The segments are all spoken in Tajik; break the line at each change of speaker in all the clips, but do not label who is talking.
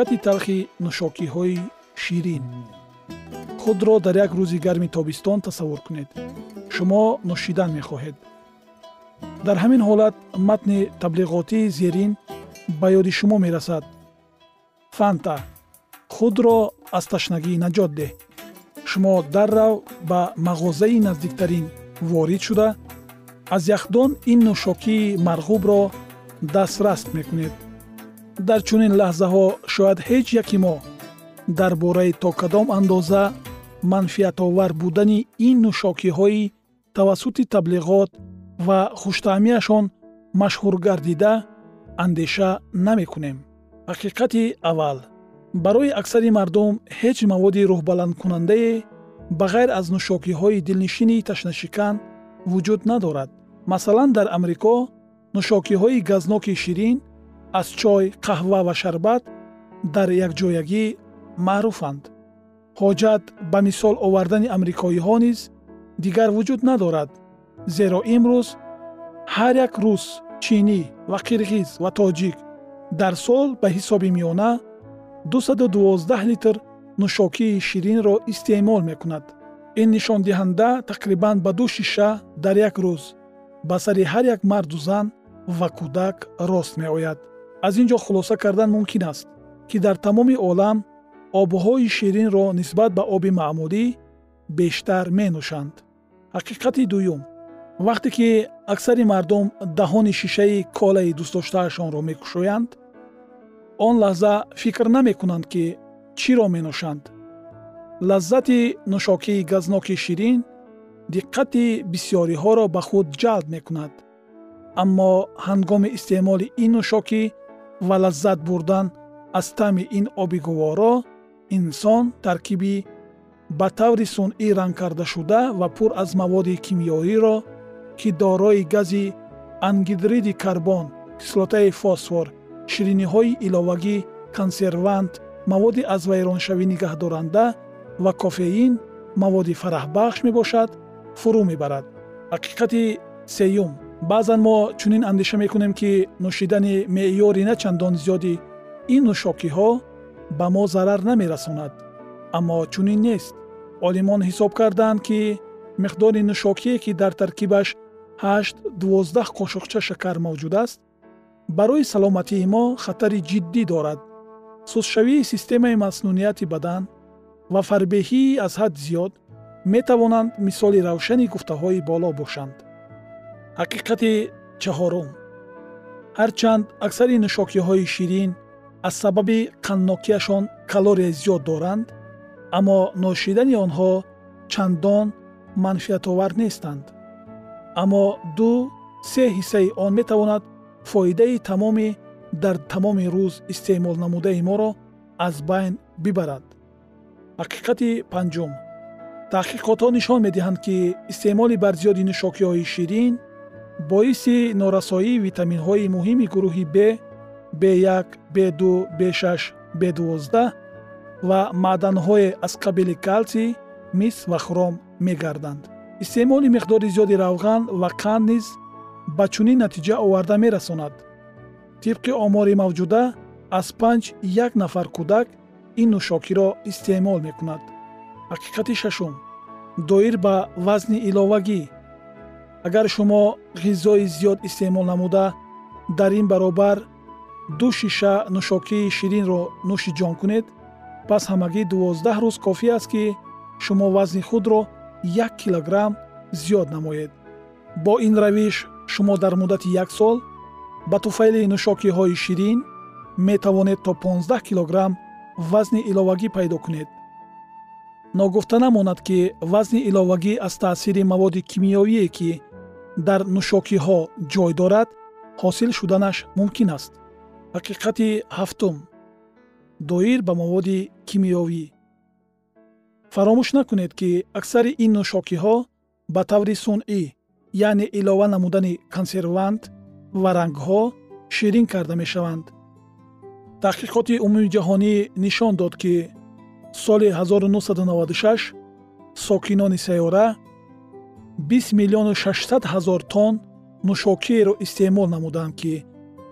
ҳақиқати талхи нӯшокиҳои ширин. Худро дар як рӯзи гарми тобистон тасаввур кунед. Шумо нӯшидан мехоҳед. Дар ҳамин ҳолат матни таблиғотии зерин ба ёди шумо мерасад. Фанта худро аз ташнагӣ наҷот деҳ. Шумо даррав ба мағозаи наздиктарин ворид шуда. Аз яхдон ин нӯшокии марғубро дастрас мекунед дар чунин лаҳзаҳо шояд ҳеҷ яки мо. Дар бораи то кадом андоза манфиатовар будани ин нӯшокиҳои тавассути таблиғот ва хуштаъмияшон машҳур гардида андеша намекунем. Ҳақиқати аввал барои аксари мардум ҳеҷ маводи рӯҳбаландкунандае ба ғайр аз нӯшокиҳои дилнишини ташнашикан вуҷуд надорад. Масалан дар амрико нӯшокиҳои газноки ширин аз чой қаҳва ва шарбат дар якҷоягӣ маъруфанд. Ҳоҷат ба мисол овардани амрикоиҳо низ дигар вуҷуд надорад зеро имрӯз ҳар як рус чинӣ ва қирғиз ва тоҷик дар сол ба ҳисоби миёна 212 литр нӯшокии ширинро истеъмол мекунад. Ин нишондиҳанда тақрибан ба ду шиша дар як рӯз ба сари ҳар як марду зан ва кӯдак рост меояд аз ин ҷо хулоса кардан мумкин аст ки дар тамоми олам обҳои ширинро нисбат ба оби маъмулӣ бештар менӯшанд. Ҳақиқати дуюм. Вақте ки аксари мардум даҳони шишаи колаи дӯстдоштаашонро мекушоянд он лаҳза фикр намекунанд ки чиро менӯшанд. Лаззати нӯшокии газноки ширин диққати бисьёриҳоро ба худ ҷалб мекунад. Аммо ҳангоми истеъмоли ин нӯшокӣ ва лаззат бурдан аз таъми ин оби гуворо инсон таркиби ба таври сунъӣ рангкардашуда ва пур аз маводи кимиёиро ки дорои гази ангидриди карбон кислотаи фосфор шириниҳои иловагӣ консервант маводи аз вайроншавӣ нигаҳдоранда ва кофеин маводи фараҳбахш мебошад фурӯ мебарад. Ҳақиқати сеюм баъзан мо чунин андеша мекунем ки нӯшидани меъёри на чандон зиёди ин нӯшокиҳо ба мо зарар намерасонад. Аммо чунин нест. Олимон ҳисоб карданд ки миқдори нӯшокие ки дар таркибаш 8-12 қошуқча шакар мавҷуд аст барои саломатии мо хатари ҷиддӣ дорад. Сустшавии системаи маснунияти бадан ва фарбеҳии аз ҳад зиёд метавонанд мисоли равшани гуфтаҳои боло бошанд ҳақиқати чаҳорум. ҳарчанд аксари нӯшокиҳои ширин аз сабаби қаннокияшон калория зиёд доранд аммо ношидани онҳо чандон манфиатовар нестанд. Аммо ду се ҳиссаи он метавонад фоидаи тамоми дар тамоми рӯз истеъмол намудаи моро аз байн бибарад. ҳақиқати панҷум. таҳқиқотҳо нишон медиҳанд ки истеъмоли барзиёди нӯшокиҳои ширин боиси норасоии витаминҳои муҳими гурӯҳи б б1 б2 б6 б12 ва маъданҳое аз қабили калсий мис ва хром мегарданд. Истеъмоли миқдори зиёди равған ва қанд низ ба чунин натиҷа оварда мерасонад. Тибқи омори мавҷуда аз панҷ як нафар кӯдак ин нӯшокиро истеъмол мекунад. Ҳақиқати шашум. Доир ба вазни иловагӣ агар шумо ғизои зиёд истеъмол намуда дар ин баробар ду шиша нӯшокии ширинро нӯши ҷон кунед пас ҳамагӣ дувоздаҳ рӯз кофӣ аст ки шумо вазни худро як килограмм зиёд намоед. Бо ин равиш шумо дар муддати як сол ба туфайли нӯшокиҳои ширин метавонед то 15 килограмм вазни иловагӣ пайдо кунед. Ногуфта намонад ки вазни иловагӣ аз таъсири маводи кимиёвие ки дар нӯшокиҳо ҷой дорад ҳосил шуданаш мумкин аст. Ҳақиқати ҳафтум. Доир ба маводи кимиёвӣ. Фаромӯш накунед ки аксари ин нӯшокиҳо ба таври сунъӣ яъне илова намудани консервант ва рангҳо ширин карда мешаванд. Таҳқиқоти умумиҷаҳонӣ нишон дод ки соли 1996 сокинони сайёра 20 миллиону 600 ҳазор тонн нӯшокиеро истеъмол намуданд ки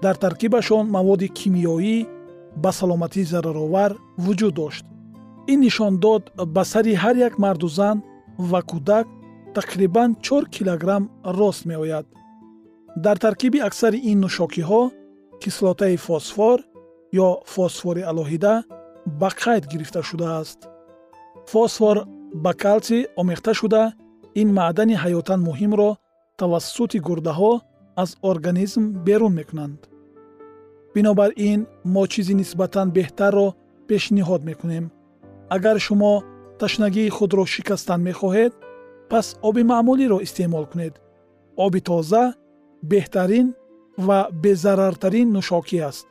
дар таркибашон маводи кимиёӣ ба саломатӣ зараровар вуҷуд дошт. Ин нишондод ба сари ҳар як марду зан ва кӯдак тақрибан 4 килограмм рост меояд. Дар таркиби аксари ин нӯшокиҳо кислотаи фосфор ё фосфори алоҳида ба қайд гирифта шудааст? Фосфор ба калсий омехта шуда ин маъдани ҳаётан муҳимро тавассути гурдаҳо аз организм берун мекунанд. Бинобар ин мо чизи нисбатан беҳтарро пешниҳод мекунем. Агар шумо ташнагии худро шикастан мехоҳед пас оби маъмулиро истеъмол кунед. Оби тоза беҳтарин ва безарартарин нӯшокӣ аст.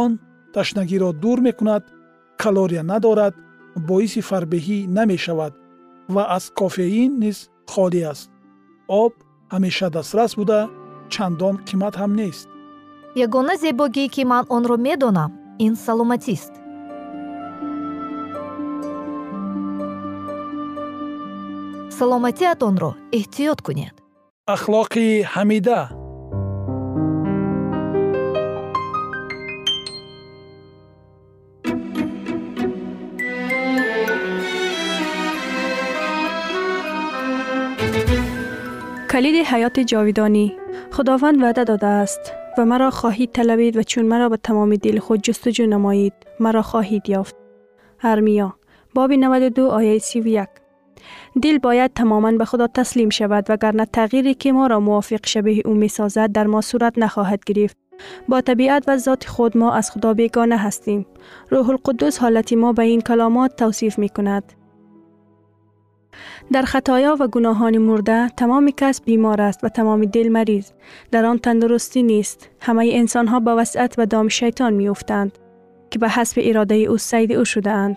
Он ташнагиро дур мекунад калория надорад боиси фарбеҳӣ намешавад ва аз кофеин низ холӣ аст. Об ҳамеша дастрас буда чандон қимат ҳам нест.
Ягона зебогӣ ки ман онро медонам ин саломатист. Саломатиатонро эҳтиёт кунед.
Ахлоқи ҳамида
کلید حیات جاویدانی. خداوند وعده داده است. و مرا خواهید طلبید و چون مرا به تمام دل خود جستجو نمایید مرا خواهید یافت. ارمیا باب 92 آیه 31 دل باید تماما به خدا تسلیم شود وگرنه تغییری که ما را موافق شبیه او می سازد در ما صورت نخواهد گرفت. با طبیعت و ذات خود ما از خدا بیگانه هستیم. روح القدس حالت ما به این کلامات توصیف می کند در خطایا و گناهان مرده تمام کس بیمار است و تمام دل مریض در آن تندرستی نیست همه انسان ها به وسعت و دام شیطان می افتند که به حسب اراده او سید او شده اند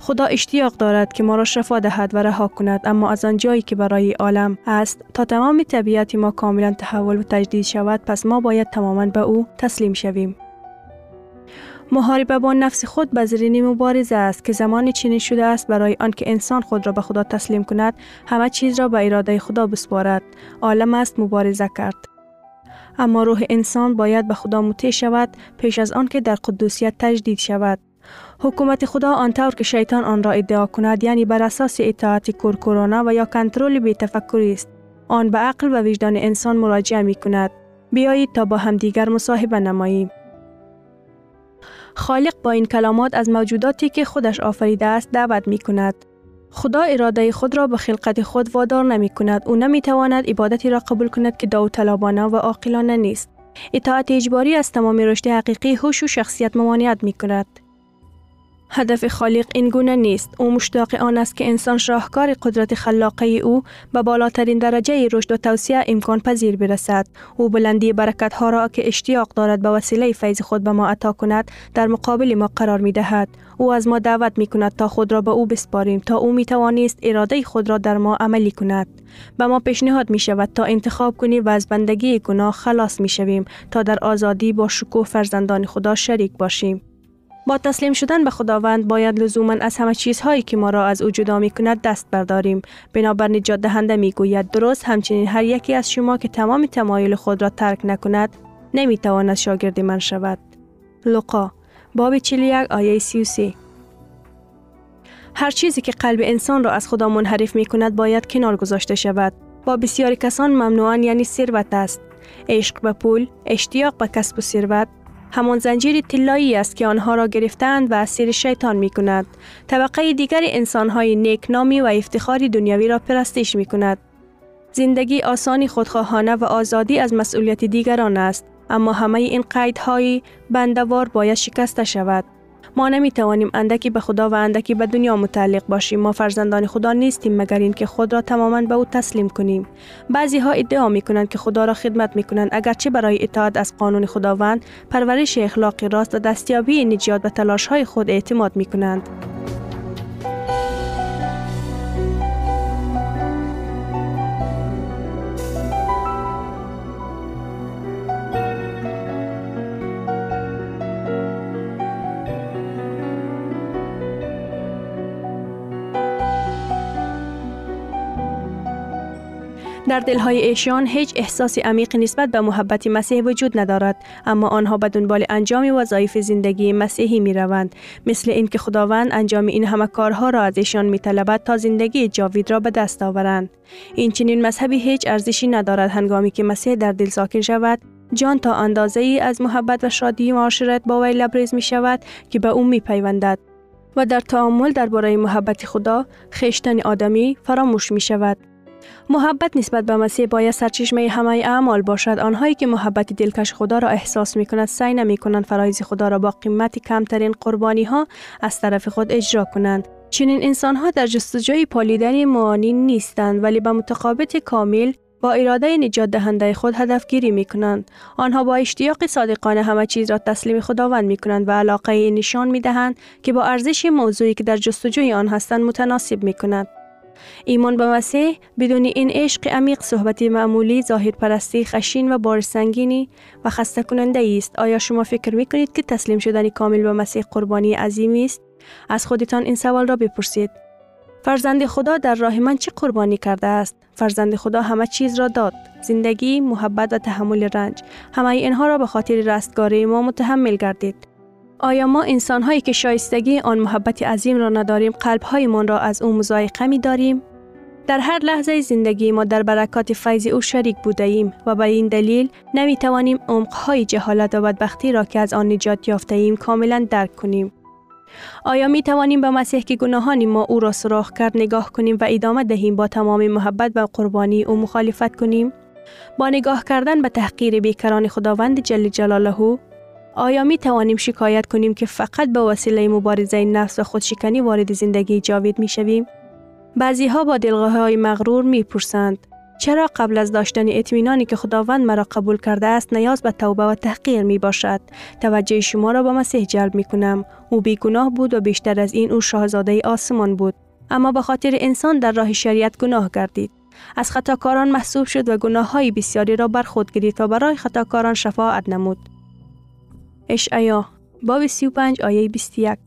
خدا اشتیاق دارد که ما را شفا دهد و رها کند اما از آن جایی که برای عالم است تا تمام طبیعت ما کاملا تحول و تجدید شود پس ما باید تماما به او تسلیم شویم محاربه با نفس خود به زرین مبارزه است که زمانی چنین شده است برای آنکه انسان خود را به خدا تسلیم کند همه چیز را به اراده خدا بسپارد. عالم است مبارزه کرد. اما روح انسان باید به خدا مطیع شود پیش از آنکه در قدوسیت تجدید شود. حکومت خدا آنطور که شیطان آن را ادعا کند یعنی بر اساس اطاعت کورکورانا و یا کنترل بی تفکری است. آن به عقل و وجدان انسان مراجعه می کند بیایید تا با همدیگر مصاحبه نماییم. خالق با این کلامات از موجوداتی که خودش آفریده است دعوت می کند. خدا اراده خود را به خلقت خود وادار نمی کند. او نمی تواند عبادتی را قبول کند که داوطلبانه و عاقلانه نیست. اطاعت اجباری از تمام رشد حقیقی هوش و شخصیت ممانعت می کند. هدف خالق این گونه نیست. او مشتاق آن است که انسان شاهکار قدرت خلاقه او به بالاترین درجه رشد و توسعه امکان پذیر برسد. او بلندی برکت ها را که اشتیاق دارد به وسیله فیض خود به ما عطا کند در مقابل ما قرار می دهد او از ما دعوت می کند تا خود را به او بسپاریم تا او می توانست اراده خود را در ما عملی کند. به ما پیشنهاد می شود تا انتخاب کنیم و از بندگی گناه خلاص می شویم تا در آزادی با شکوه فرزندان خدا شریک باشیم. با تسلیم شدن به خداوند باید لزوما از همه چیزهایی که ما را از او جدا می کند دست برداریم. بنابر نجات دهنده می گوید درست همچنین هر یکی از شما که تمام تمایل خود را ترک نکند نمی تواند شاگرد من شود. لوقا باب 41 آیه 33 هر چیزی که قلب انسان را از خدا منحرف می کند باید کنار گذاشته شود. با بسیاری کسان ممنوعان یعنی ثروت است. عشق به پول اشتیاق به کسب و ثروت همان زنجیر طلایی است که آنها را گرفتند و اسیر شیطان می کند. طبقه دیگر انسانهای نیکنامی و افتخار دنیوی را پرستش می کند. زندگی آسانی خودخواهانه و آزادی از مسئولیت دیگران است. اما همه این قیدهای بندوار باید شکسته شود. ما نمی توانیم اندکی به خدا و اندکی به دنیا متعلق باشیم. ما فرزندان خدا نیستیم مگر اینکه خود را تماما به او تسلیم کنیم. بعضی ها ادعا می کنند که خدا را خدمت می کنند اگرچه برای اطاعت از قانون خداوند پرورش اخلاقی راست و دستیابی نجات به تلاش های خود اعتماد می کنند در دلهای ایشان هیچ احساس عمیق نسبت به محبت مسیح وجود ندارد اما آنها به دنبال انجام وظایف زندگی مسیحی می روند مثل اینکه خداوند انجام این همه کارها را از ایشان می طلبد تا زندگی جاوید را به دست آورند. این چنین مذهبی هیچ ارزشی ندارد هنگامی که مسیح در دل ساکن شود. جان تا اندازه ای از محبت و شادی معاشرت با وی لبریز می شود که به او می پیوندد و در تعامل درباره محبت خدا خیشتن آدمی فراموش می شود. محبت نسبت به مسیح باید سرچشمه همه اعمال باشد آنهایی که محبت دلکش خدا را احساس می کند سعی نمی کنند فرایز خدا را با قیمت کمترین قربانی ها از طرف خود اجرا کنند چنین انسان ها در جستجوی پالیدن معانی نیستند ولی به متقابط کامل با اراده نجات دهنده خود هدفگیری می کنند. آنها با اشتیاق صادقانه همه چیز را تسلیم خداوند می کنند و علاقه نشان می دهند که با ارزش موضوعی که در جستجوی آن هستند متناسب می کند. ایمان به مسیح بدون این عشق عمیق صحبت معمولی ظاهر پرستی خشین و بار سنگینی و خسته کننده است آیا شما فکر می کنید که تسلیم شدن کامل به مسیح قربانی عظیمی است از خودتان این سوال را بپرسید فرزند خدا در راه من چه قربانی کرده است فرزند خدا همه چیز را داد زندگی محبت و تحمل رنج همه اینها را به خاطر رستگاری ما متحمل گردید آیا ما انسان هایی که شایستگی آن محبت عظیم را نداریم قلب هایمان را از او مزایقه می داریم؟ در هر لحظه زندگی ما در برکات فیض او شریک بوده ایم و به این دلیل نمی توانیم های جهالت و بدبختی را که از آن نجات یافته ایم کاملا درک کنیم. آیا می توانیم به مسیح که گناهان ما او را سراخ کرد نگاه کنیم و ادامه دهیم با تمام محبت و قربانی او مخالفت کنیم؟ با نگاه کردن به تحقیر بیکران خداوند جل جلاله آیا می توانیم شکایت کنیم که فقط به وسیله مبارزه نفس و خودشکنی وارد زندگی جاوید می شویم؟ بعضی ها با دلغه های مغرور می پرسند چرا قبل از داشتن اطمینانی که خداوند مرا قبول کرده است نیاز به توبه و تحقیر می باشد توجه شما را به مسیح جلب می کنم او بیگناه بود و بیشتر از این او شاهزاده آسمان بود. اما به خاطر انسان در راه شریعت گناه گردید. از خطاکاران محسوب شد و گناه های بسیاری را بر خود گرفت و برای خطاکاران شفاعت نمود. اشعیا باب 35 آیه 21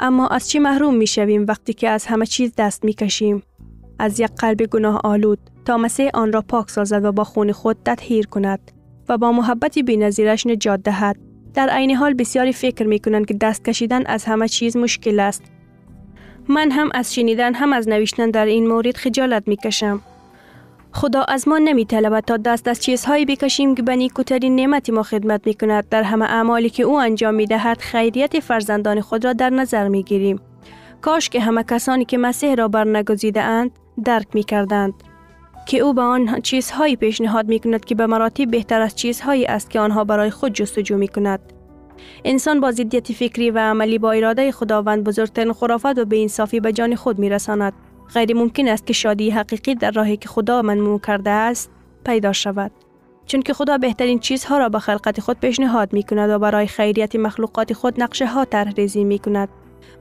اما از چی محروم می شویم وقتی که از همه چیز دست می کشیم؟ از یک قلب گناه آلود تا مسیح آن را پاک سازد و با خون خود تطهیر کند و با محبت بینظیرش نجات دهد. در عین حال بسیاری فکر می کنند که دست کشیدن از همه چیز مشکل است. من هم از شنیدن هم از نوشتن در این مورد خجالت می کشم. خدا از ما نمی طلبد تا دست از چیزهایی بکشیم که به نیکوترین نعمت ما خدمت می کند در همه اعمالی که او انجام می دهد خیریت فرزندان خود را در نظر می گیریم کاش که همه کسانی که مسیح را برنگزیده اند درک می کردند که او به آن چیزهایی پیشنهاد می کند که به مراتب بهتر از چیزهایی است که آنها برای خود جستجو می کند انسان با ضدیت فکری و عملی با اراده خداوند بزرگترین خرافات و به انصافی به جان خود می رساند غیر ممکن است که شادی حقیقی در راهی که خدا منمو کرده است پیدا شود. چون که خدا بهترین چیزها را به خلقت خود پیشنهاد می کند و برای خیریت مخلوقات خود نقشه ها طرح ریزی می کند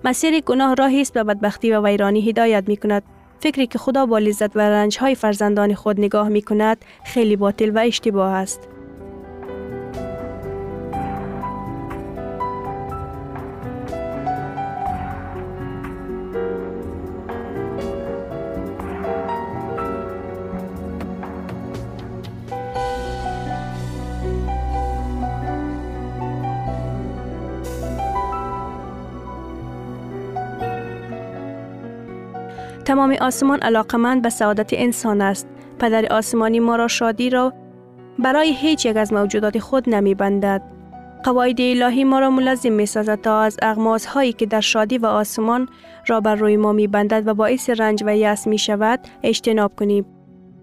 مسیر گناه راهی است به بدبختی و ویرانی هدایت می کند فکری که خدا با لذت و رنج های فرزندان خود نگاه می کند خیلی باطل و اشتباه است. تمام آسمان علاقمند به سعادت انسان است. پدر آسمانی ما را شادی را برای هیچ یک از موجودات خود نمی بندد. قواعد الهی ما را ملزم می سازد تا از اغماز هایی که در شادی و آسمان را بر روی ما می بندد و باعث رنج و یأس می شود اجتناب کنیم.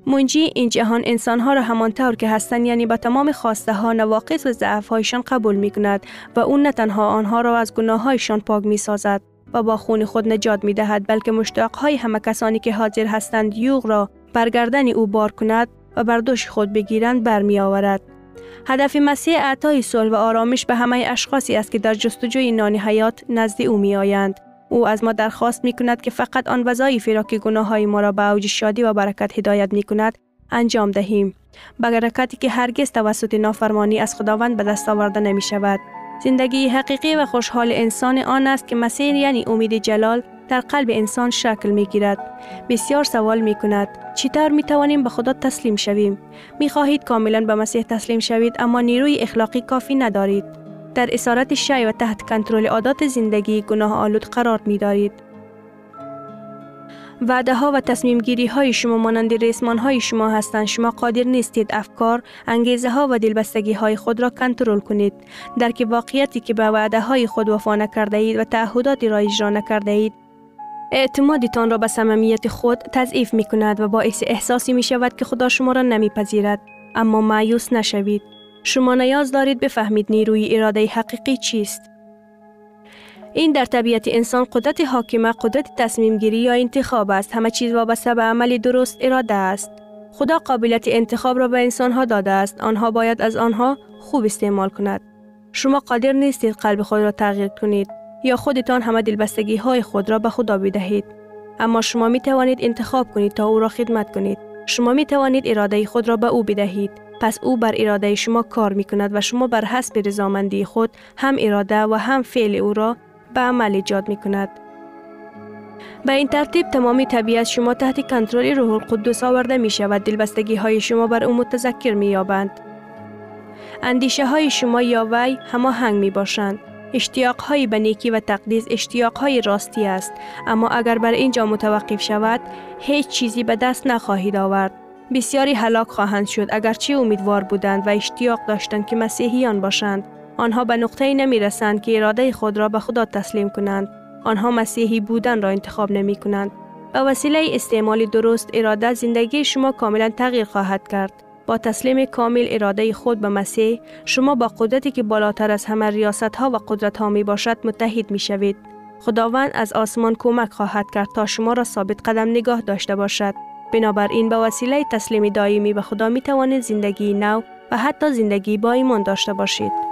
منجی این جهان انسان ها را همانطور که هستند یعنی به تمام خواسته ها نواقص و ضعف هایشان قبول می کند و اون نه تنها آنها را از گناه هایشان پاک می سازد و با خون خود نجات می دهد بلکه مشتاق های همه کسانی که حاضر هستند یوغ را برگردن او بار کند و بر دوش خود بگیرند برمی آورد. هدف مسیح اعطای صلح و آرامش به همه اشخاصی است که در جستجوی نان حیات نزد او می آیند. او از ما درخواست می کند که فقط آن وظایفی را که گناه های ما را به اوج شادی و برکت هدایت می کند انجام دهیم. برکتی که هرگز توسط نافرمانی از خداوند به دست آورده نمی شود. زندگی حقیقی و خوشحال انسان آن است که مسیر یعنی امید جلال در قلب انسان شکل می گیرد. بسیار سوال می کند چطور می توانیم به خدا تسلیم شویم؟ می خواهید کاملا به مسیح تسلیم شوید اما نیروی اخلاقی کافی ندارید. در اسارت شای و تحت کنترل عادات زندگی گناه آلود قرار می دارید. وعده ها و تصمیم گیری های شما مانند ریسمان های شما هستند. شما قادر نیستید افکار انگیزه ها و دلبستگی های خود را کنترل کنید. درک واقعیتی که به وعده های خود وفا نکرده اید و تعهداتی را اجرا نکرده اید اعتمادتان را به صمیمیت خود تضعیف می کند و باعث احساسی می شود که خدا شما را نمیپذیرد. اما مایوس نشوید. شما نیاز دارید بفهمید نیروی اراده حقیقی چیست. این در طبیعت انسان قدرت حاکمه قدرت تصمیم گیری یا انتخاب است. همه چیز وابسته به عمل درست اراده است. خدا قابلیت انتخاب را به انسان ها داده است. آنها باید از آنها خوب استعمال کند. شما قادر نیستید قلب خود را تغییر کنید یا خودتان همه دلبستگی های خود را به خدا بدهید. اما شما می توانید انتخاب کنید تا او را خدمت کنید. شما می توانید اراده خود را به او بدهید. پس او بر اراده شما کار می کند و شما بر حسب رضامندی خود هم اراده و هم فعل او را به عمل ایجاد می کند. به این ترتیب تمامی طبیعت شما تحت کنترل روح القدس آورده می شود دلبستگی های شما بر او متذکر می یابند. اندیشه های شما یا وی هنگ می باشند. اشتیاق های به نیکی و تقدیس اشتیاق های راستی است اما اگر بر اینجا متوقف شود هیچ چیزی به دست نخواهید آورد. بسیاری هلاک خواهند شد اگرچه امیدوار بودند و اشتیاق داشتند که مسیحیان باشند آنها به نقطه نمی رسند که اراده خود را به خدا تسلیم کنند. آنها مسیحی بودن را انتخاب نمی کنند. به وسیله استعمال درست اراده زندگی شما کاملا تغییر خواهد کرد. با تسلیم کامل اراده خود به مسیح شما با قدرتی که بالاتر از همه ریاست ها و قدرت ها می باشد متحد می شوید. خداوند از آسمان کمک خواهد کرد تا شما را ثابت قدم نگاه داشته باشد. بنابراین به وسیله تسلیم دائمی به خدا می توانید زندگی نو و حتی زندگی با ایمان داشته باشید.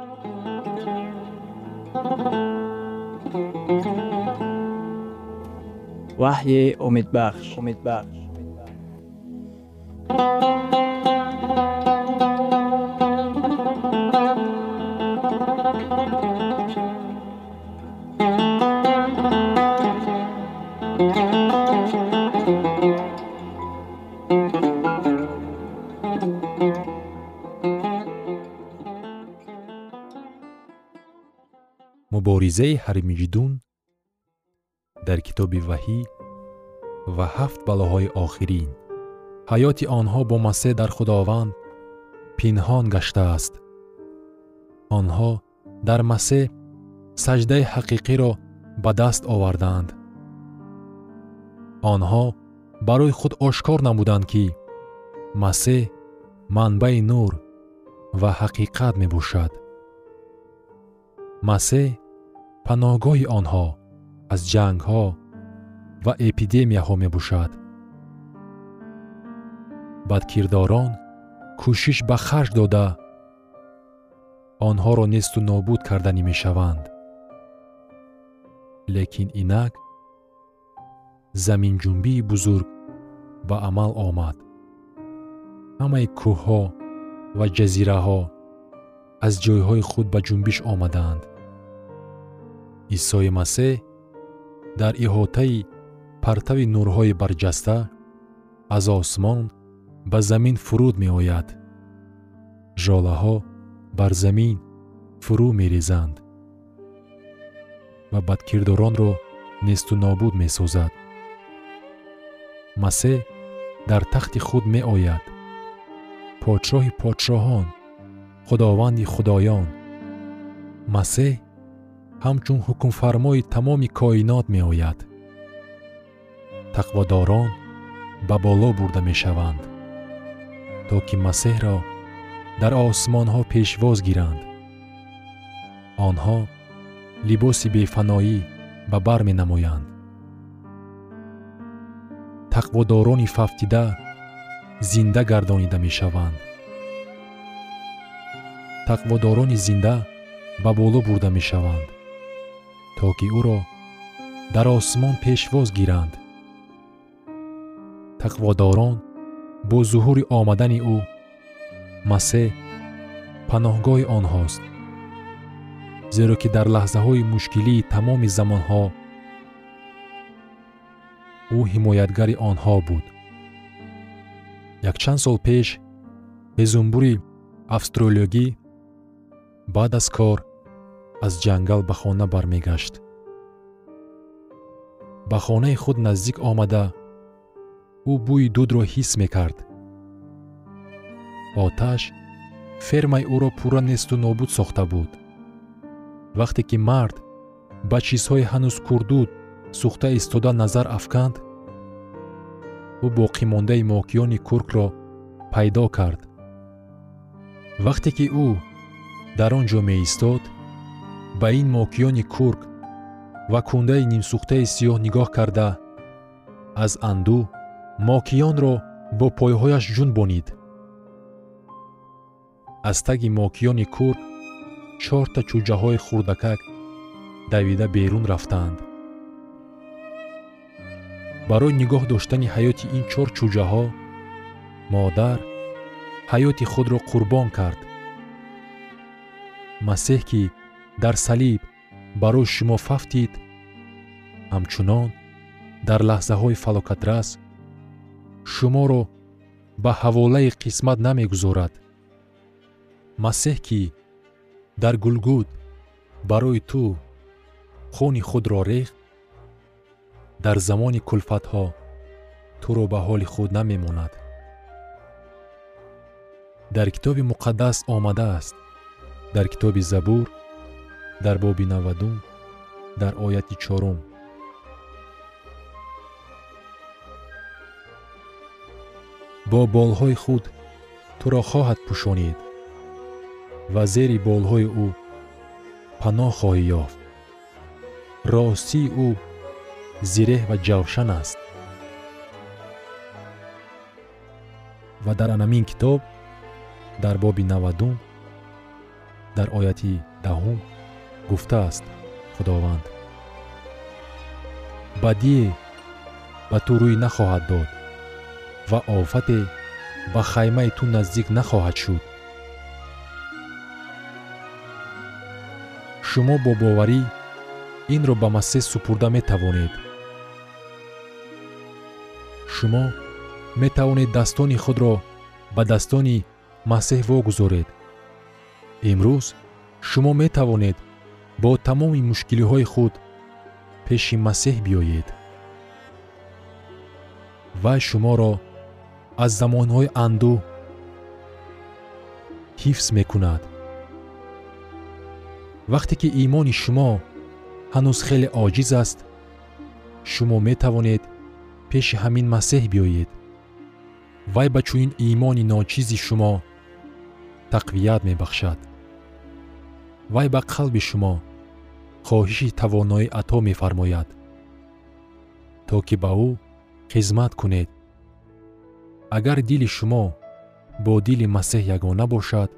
وحی امید بخش
امید بخش مبارزه حرمیدون дар китоби ваҳӣ ва ҳафт балоҳои охирин. Ҳаёти онҳо бо масеҳ дар худованд пинҳон гаштааст. Онҳо дар масеҳ саҷдаи ҳақиқиро ба даст овардаанд онҳо барои худ ошкор намуданд ки масеҳ манбаи нур ва ҳақиқат мебошад. Масеҳ паноҳгоҳи онҳо аз ҷангҳо ва эпидемияҳо мебошад. Бадкирдорон кӯшиш ба харҷ дода. Онҳоро несту нобуд карданӣ мешаванд. Лекин инак заминҷунбии бузург ба амал омад. Ҳамаи кӯҳҳо ва ҷазираҳо аз ҷойҳои худ ба ҷунбиш омаданд. Исои масеҳ дар иҳотаи партави нурҳои барҷаста аз осмон ба замин фуруд меояд. Жолаҳо бар замин фурӯ мерезанд ва бадкирдоронро несту нобуд месозад. Масеҳ дар тахти худ меояд. Подшоҳи подшоҳон худованди худоён. Масеҳ ҳамчун ҳукмфармои тамоми коинот меояд. Тақводорон ба боло бурда мешаванд то ки масеҳро дар осмонҳо пешвоз гиранд. Онҳо либоси бефаноӣ ба бар менамоянд. Тақводорони фафтида зинда гардонида мешаванд. Тақводорони зинда ба боло бурда мешаванд то ки ӯро дар осмон пешвоз гиранд. Тақводорон бо зуҳури омадани ӯ масеҳ паноҳгоҳи онҳост. Зеро ки дар лаҳзаҳои мушкилии тамоми замонҳо ӯ ҳимоятгари онҳо буд. Якчанд сол пеш ҳезумбури австралиёгӣ баъд аз кор аз ҷангал ба хона бармегашт. Ба хонаи худ наздик омада ӯ бӯи дудро ҳис мекард. Оташ фермаи ӯро пурра несту нобуд сохта буд. Вақте ки мард ба чизҳои ҳанӯз курдуд сӯхта истода назар афканд ӯ боқимондаи мокиёни куркро пайдо кард. Вақте ки ӯ дар он ҷо меистод ба ин мокиёни курк ва кундаи нимсӯхтаи сиёҳ нигоҳ карда аз андӯ мокиёнро бо пойҳояш ҷунбонид аз таги мокиёни курк чорта чӯҷаҳои хурдакак давида берун рафтаанд. барои нигоҳ доштани ҳаёти ин чор чӯҷаҳо модар ҳаёти худро қурбон кард. масеҳ ки дар салиб барои шумо фафтид. Ҳамчунон дар лаҳзаҳои фалокатрас шуморо ба ҳаволаи қисмат намегузорад. Масеҳ ки дар гулгуд барои ту хуни худро рехт дар замони кулфатҳо туро ба ҳоли худ намемонад. Дар китоби муқаддас омадааст. Дар китоби забур дар боби навадум дар ояти чорум. Бо болҳои худ туро хоҳад пӯшонид ва зери болҳои ӯ паноҳ хоҳӣ ёфт. Ростии ӯ зиреҳ ва ҷавшан аст. Ва дар анамин китоб дар боби навадум дар ояти даҳум гуфтааст худованд. Бадие ба ту рӯй нахоҳад дод ва офате ба хаймаи ту наздик нахоҳад шуд. Шумо бо боварӣ инро ба масеҳ супурда метавонед. Шумо метавонеддастони худро ба дастони масеҳ вогузоред. Имрӯз шумо метавонед бо тамоми мушкилиҳои худ пеши масеҳ биёед. Вай шуморо аз замонҳои андӯҳ ҳифз мекунад. Вақте ки имони шумо ҳанӯз хеле оҷиз аст шумо метавонед пеши ҳамин масеҳ биёед. Вай ба чунин имони ночизи шумо тақвият мебахшад. Вай ба қалби шумо хоҳиши тавоноӣ ато мефармояд то ки ба ӯ хизмат кунед. Агар дили шумо бо дили масеҳ ягона бошад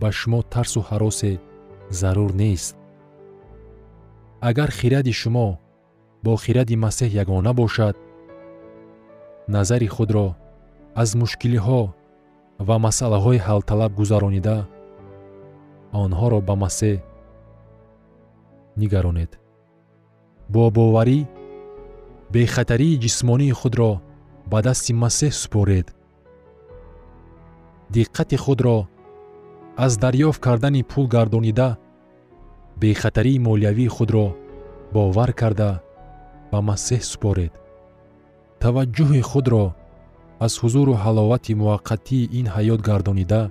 ба шумо тарсу ҳаросе зарур нест. Агар хиради шумо бо хиради масеҳ ягона бошад назари худро аз мушкилиҳо ва масъалаҳои ҳалталаб гузаронида онҳоро ба масеҳ нигаронед. Бо боварӣ бехатарии ҷисмонии худро ба дасти масеҳ супоред. Диққати худро аз дарёфт кардани пул гардонида бехатарии молиявии худро бовар карда ба масеҳ супоред. Таваҷҷӯҳи худро аз ҳузуру ҳаловати муваққатии ин ҳаёт гардонида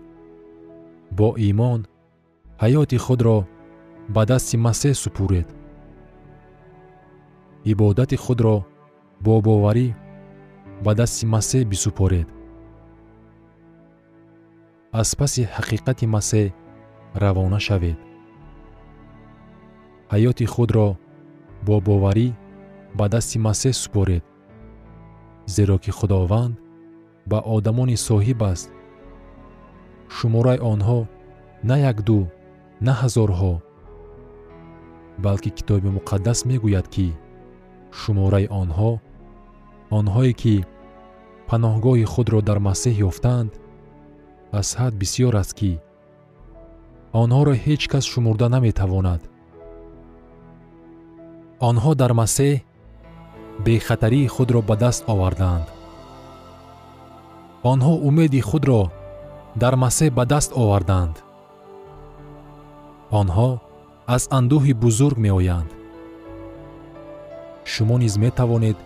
бо имон ҳаёти худро ба дасти масеҳ супуред. Ибодати худро бо боварӣ ба дасти масеҳ бисупоред. Аз паси ҳақиқати масеҳ равона шавед. Ҳаёти худро бо боварӣ ба дасти масеҳ супоред зеро ки худованд ба одамони соҳиб аст. Шумораи онҳо на якду на ҳазорҳо балки китоби муқаддас мегӯяд ки шумораи онҳо онҳое ки паноҳгоҳи худро дар масеҳ ёфтаанд аз ҳад бисьёр аст ки онҳоро ҳеҷ кас шумурда наметавонад. онҳо дар масеҳ бехатарии худро ба даст овардаанд. онҳо умеди худро дар масеҳ ба даст оварданд онҳо аз андӯҳи бузург меоянд. Шумо низ метавонед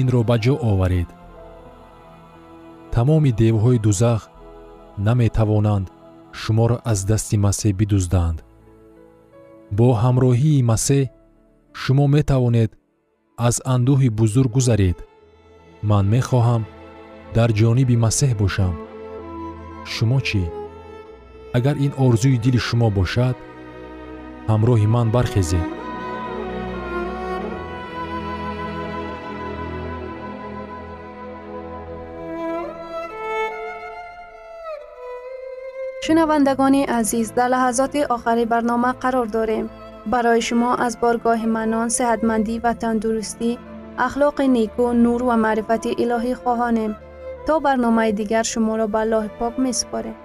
инро ба ҷо оваред. Тамоми девҳои дузах наметавонанд шуморо аз дасти масеҳ бидузданд. Бо ҳамроҳии масеҳ шумо метавонед аз андӯҳи бузург гузаред. Ман мехоҳам дар ҷониби масеҳ бошам. Шумо чӣ? Агар ин орзуи дили шумо бошад ҳамроҳи ман бархезед
шунавандагони азиз дар лаҳазоти охари барнома қарор дорем барои шумо аз боргоҳи манон сеҳатмандӣ ва тандурустӣ ахлоқи неку нур ва маърифати илоҳӣ хоҳонем то барномаи дигар шуморо ба аллоҳи пок месупорем